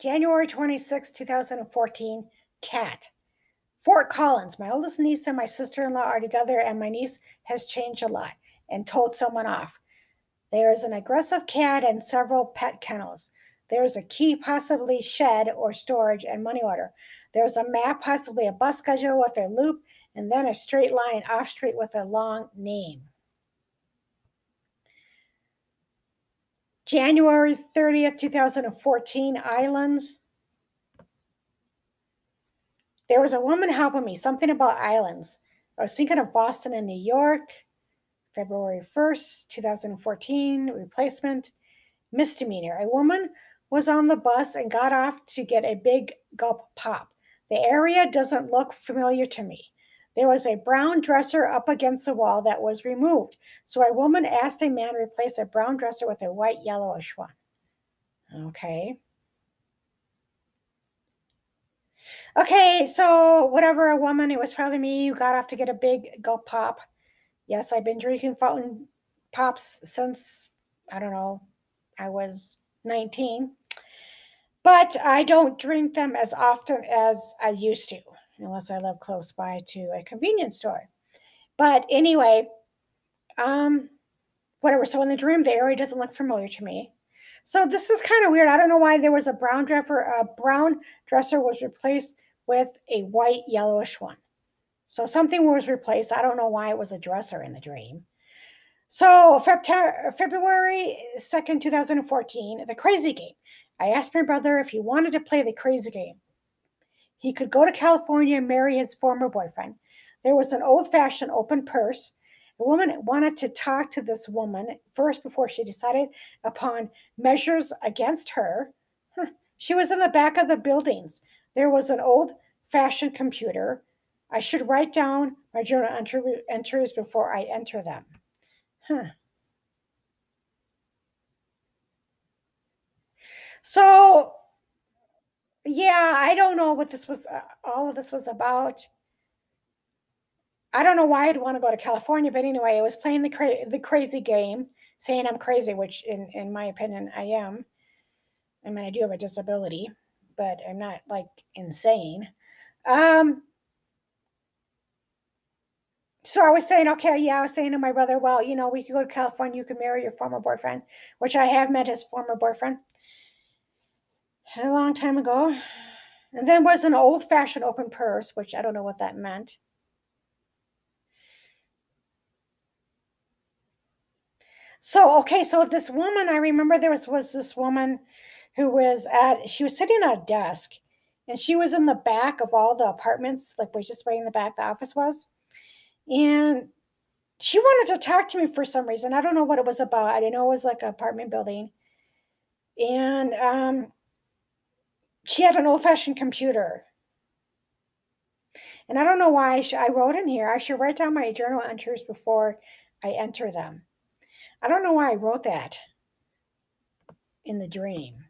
January 26, 2014, cat. Fort Collins. My oldest niece and my sister in law are together, and my niece has changed a lot and told someone off. There is an aggressive cat and several pet kennels. There is a key, possibly shed or storage, and money order. There is a map, possibly a bus schedule with a loop, and then a straight line off street with a long name. January 30th, 2014, Islands. There was a woman helping me, something about islands. I was thinking of Boston and New York. February 1st, 2014, replacement, misdemeanor. A woman was on the bus and got off to get a big gulp pop. The area doesn't look familiar to me. There was a brown dresser up against the wall that was removed. So a woman asked a man to replace a brown dresser with a white yellowish one. Okay. Okay, so whatever, a woman, it was probably me who got off to get a big gulp pop. Yes, I've been drinking fountain pops since, I don't know, I was 19. But I don't drink them as often as I used to, unless I live close by to a convenience store. But anyway, um, whatever. So in the dream, the area doesn't look familiar to me. So this is kind of weird. I don't know why there was a brown dresser. A brown dresser was replaced with a white yellowish one. So something was replaced. I don't know why it was a dresser in the dream. So February 2nd, 2014, the crazy game. I asked my brother if he wanted to play the crazy game. He could go to California and marry his former boyfriend. There was an old fashioned open purse. The woman wanted to talk to this woman first before she decided upon measures against her. Huh. She was in the back of the buildings. There was an old fashioned computer. I should write down my journal entries before I enter them. Huh. So, yeah, I don't know what this was, uh, all of this was about. I don't know why I'd want to go to California, but anyway, I was playing the cra- the crazy game, saying I'm crazy, which in in my opinion I am. I mean, I do have a disability, but I'm not like insane. Um, so I was saying, okay, yeah, I was saying to my brother, well, you know, we could go to California, you could marry your former boyfriend, which I have met his former boyfriend a long time ago. And then was an old fashioned open purse, which I don't know what that meant. So, okay, so this woman, I remember there was, was this woman who was at, she was sitting at a desk and she was in the back of all the apartments, like was just right in the back the office was. And she wanted to talk to me for some reason. I don't know what it was about. I didn't know it was like an apartment building. And um, she had an old fashioned computer. And I don't know why I, sh- I wrote in here. I should write down my journal entries before I enter them. I don't know why I wrote that in the dream.